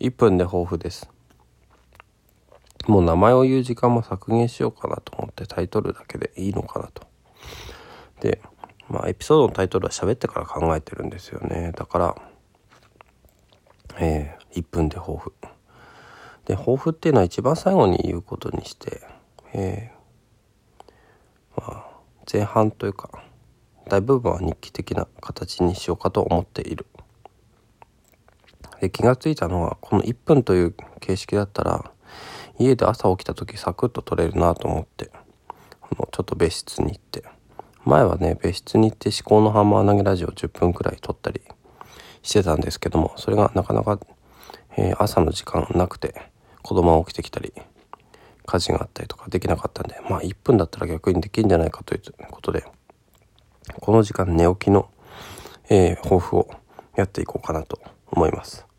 1分で抱負です。もう名前を言う時間も削減しようかなと思ってタイトルだけでいいのかなと。でまあエピソードのタイトルは喋ってから考えてるんですよね。だからえー、1分で抱負で抱負っていうのは一番最後に言うことにしてえー、まあ前半というか大部分は日記的な形にしようかと思っている。で気が付いたのはこの1分という形式だったら家で朝起きた時サクッと撮れるなと思ってあのちょっと別室に行って前はね別室に行って思考のハンマー投げラジオ10分くらい撮ったりしてたんですけどもそれがなかなか、えー、朝の時間なくて子供が起きてきたり家事があったりとかできなかったんでまあ1分だったら逆にできるんじゃないかということでこの時間寝起きの、えー、抱負をやっていこうかなと思います。